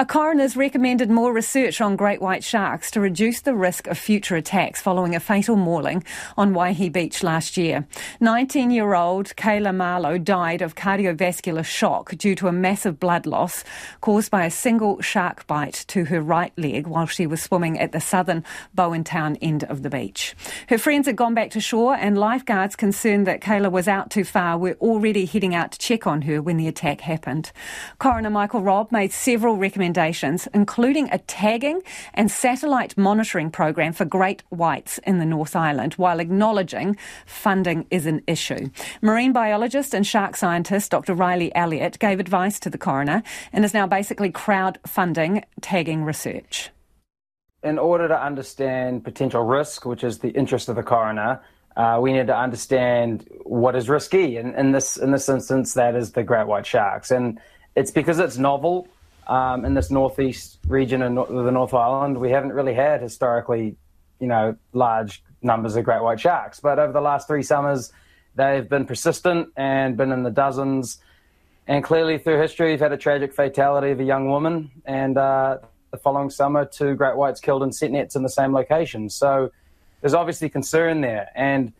A coroner's recommended more research on great white sharks to reduce the risk of future attacks following a fatal mauling on Waihi Beach last year. 19 year old Kaelah Marlow died of cardiovascular shock due to a massive blood loss caused by a single shark bite to her right leg while she was swimming at the southern Bowentown end of the beach. Her friends had gone back to shore, and lifeguards concerned that Kaelah was out too far were already heading out to check on her when the attack happened. Coroner Michael Robb made several recommendations, including a tagging and satellite monitoring program for great whites in the North Island, while acknowledging funding is an issue. Marine biologist and shark scientist Dr. Riley Elliott gave advice to the coroner and is now basically crowdfunding tagging research. In order to understand potential risk, which is the interest of the coroner, uh, we need to understand what is risky. And in this in this instance, that is the great white sharks, and it's because it's novel um, in this northeast region of the North Island. We haven't really had historically, you know, large numbers of great white sharks, but over the last three summers, they've been persistent and been in the dozens. And clearly, through history, we've had a tragic fatality of a young woman, and uh, the following summer, two great whites killed in set nets in the same location. So there's obviously concern there. And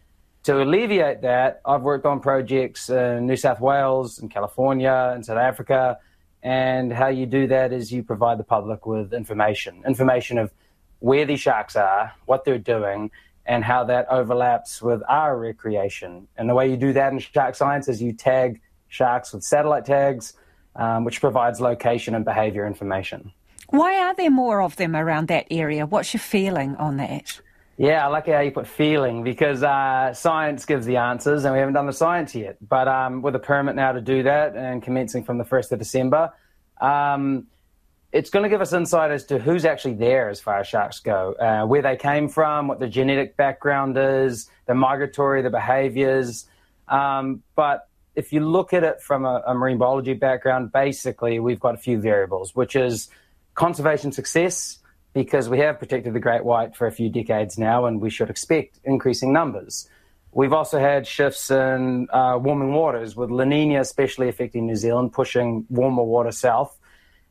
to alleviate that, I've worked on projects in New South Wales in California in South Africa. And how you do that is you provide the public with information information of where these sharks are, what they're doing, and how that overlaps with our recreation. And the way you do that in shark science is you tag sharks with satellite tags, um, which provides location and behavior information. Why are there more of them around that area? What's your feeling on that? Yeah, I like how you put feeling because uh, science gives the answers and we haven't done the science yet. But um, with a permit now to do that and commencing from the 1st of December, um, it's going to give us insight as to who's actually there as far as sharks go, uh, where they came from, what their genetic background is, the migratory, the behaviors. Um, but if you look at it from a, a marine biology background, basically we've got a few variables, which is conservation success because we have protected the great white for a few decades now, and we should expect increasing numbers. We've also had shifts in uh, warming waters, with La Nina especially affecting New Zealand, pushing warmer water south.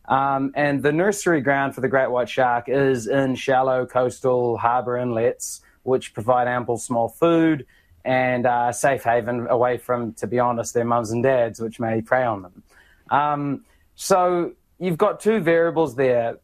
Um, and the nursery ground for the great white shark is in shallow coastal harbour inlets, which provide ample small food and uh, safe haven away from, to be honest, their mums and dads, which may prey on them. Um, so you've got two variables there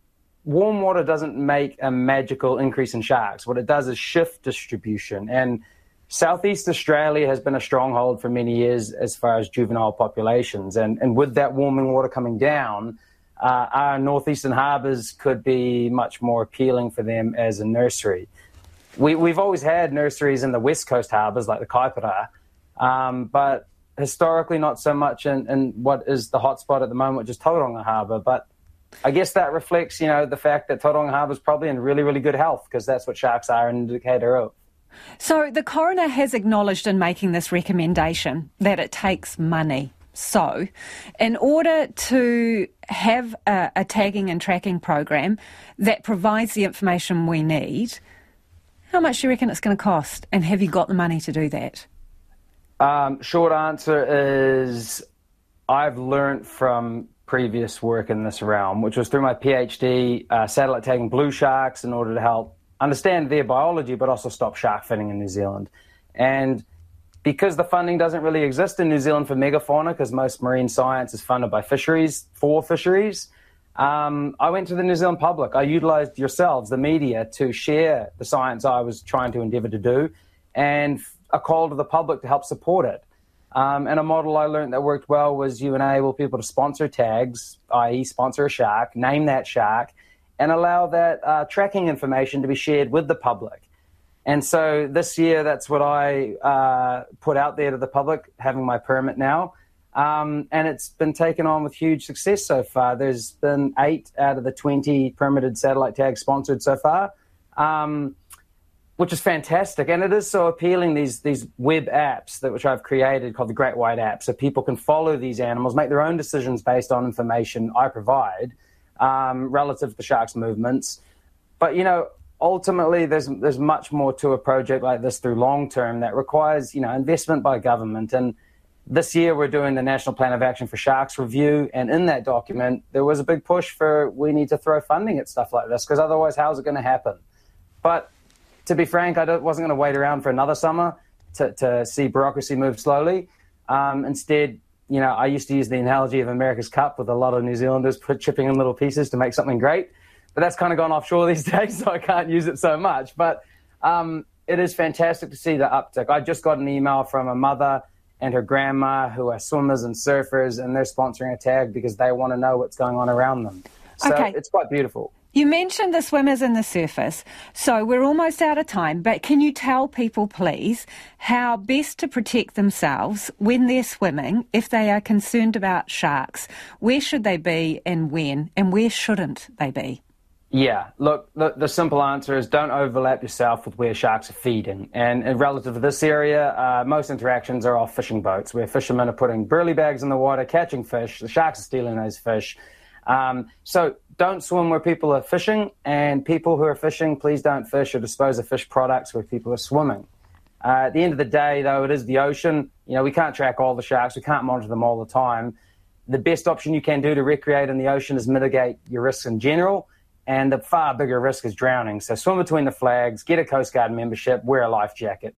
warm water doesn't make a magical increase in sharks. What it does is shift distribution. And Southeast Australia has been a stronghold for many years as far as juvenile populations. And, and with that warming water coming down, uh, our northeastern harbours could be much more appealing for them as a nursery. We, we've always had nurseries in the west coast harbours like the Kaipara, um, but historically not so much in, in what is the hotspot at the moment, which is Tauranga Harbour. But I guess that reflects, you know, the fact that Tauranga Harbour is probably in really, really good health because that's what sharks are an indicator of. So the coroner has acknowledged in making this recommendation that it takes money. So, in order to have a, a tagging and tracking program that provides the information we need, how much do you reckon it's going to cost? And have you got the money to do that? Um, short answer is I've learned from previous work in this realm, which was through my PhD, uh, satellite tagging blue sharks in order to help understand their biology, but also stop shark finning in New Zealand. And because the funding doesn't really exist in New Zealand for megafauna, because most marine science is funded by fisheries for fisheries, um, I went to the New Zealand public. I utilized yourselves, the media, to share the science I was trying to endeavor to do and a call to the public to help support it. Um, and a model I learned that worked well was you enable people to sponsor tags, i.e., sponsor a shark, name that shark, and allow that uh, tracking information to be shared with the public. And so this year, that's what I uh, put out there to the public, having my permit now. Um, and it's been taken on with huge success so far. There's been eight out of the 20 permitted satellite tags sponsored so far. Um, which is fantastic. And it is so appealing, these, these web apps that which I've created called the Great White App, so people can follow these animals, make their own decisions based on information I provide um, relative to the shark's movements. But, you know, ultimately there's, there's much more to a project like this through long term that requires, you know, investment by government. And this year we're doing the National Plan of Action for Sharks review, and in that document there was a big push for we need to throw funding at stuff like this because otherwise, how's it going to happen? But to be frank, I wasn't going to wait around for another summer to, to see bureaucracy move slowly. Um, instead, you know, I used to use the analogy of America's Cup with a lot of New Zealanders put, chipping in little pieces to make something great. But that's kind of gone offshore these days, so I can't use it so much. But um, it is fantastic to see the uptick. I just got an email from a mother and her grandma who are swimmers and surfers, and they're sponsoring a tag because they want to know what's going on around them. So okay. it's quite beautiful. You mentioned the swimmers and the surfers, so we're almost out of time, but can you tell people, please, how best to protect themselves when they're swimming if they are concerned about sharks? Where should they be and when, and where shouldn't they be? Yeah, look, the, the, simple answer is don't overlap yourself with where sharks are feeding. And, and relative to this area, uh, most interactions are off fishing boats where fishermen are putting burley bags in the water, catching fish. The sharks are stealing those fish. Um, so don't swim where people are fishing, and people who are fishing, please don't fish or dispose of fish products where people are swimming. Uh, at the end of the day, though, it is the ocean. You know, we can't track all the sharks, we can't monitor them all the time. The best option you can do to recreate in the ocean is mitigate your risks in general and the far bigger risk is drowning. So swim between the flags, get a Coast Guard membership, wear a life jacket.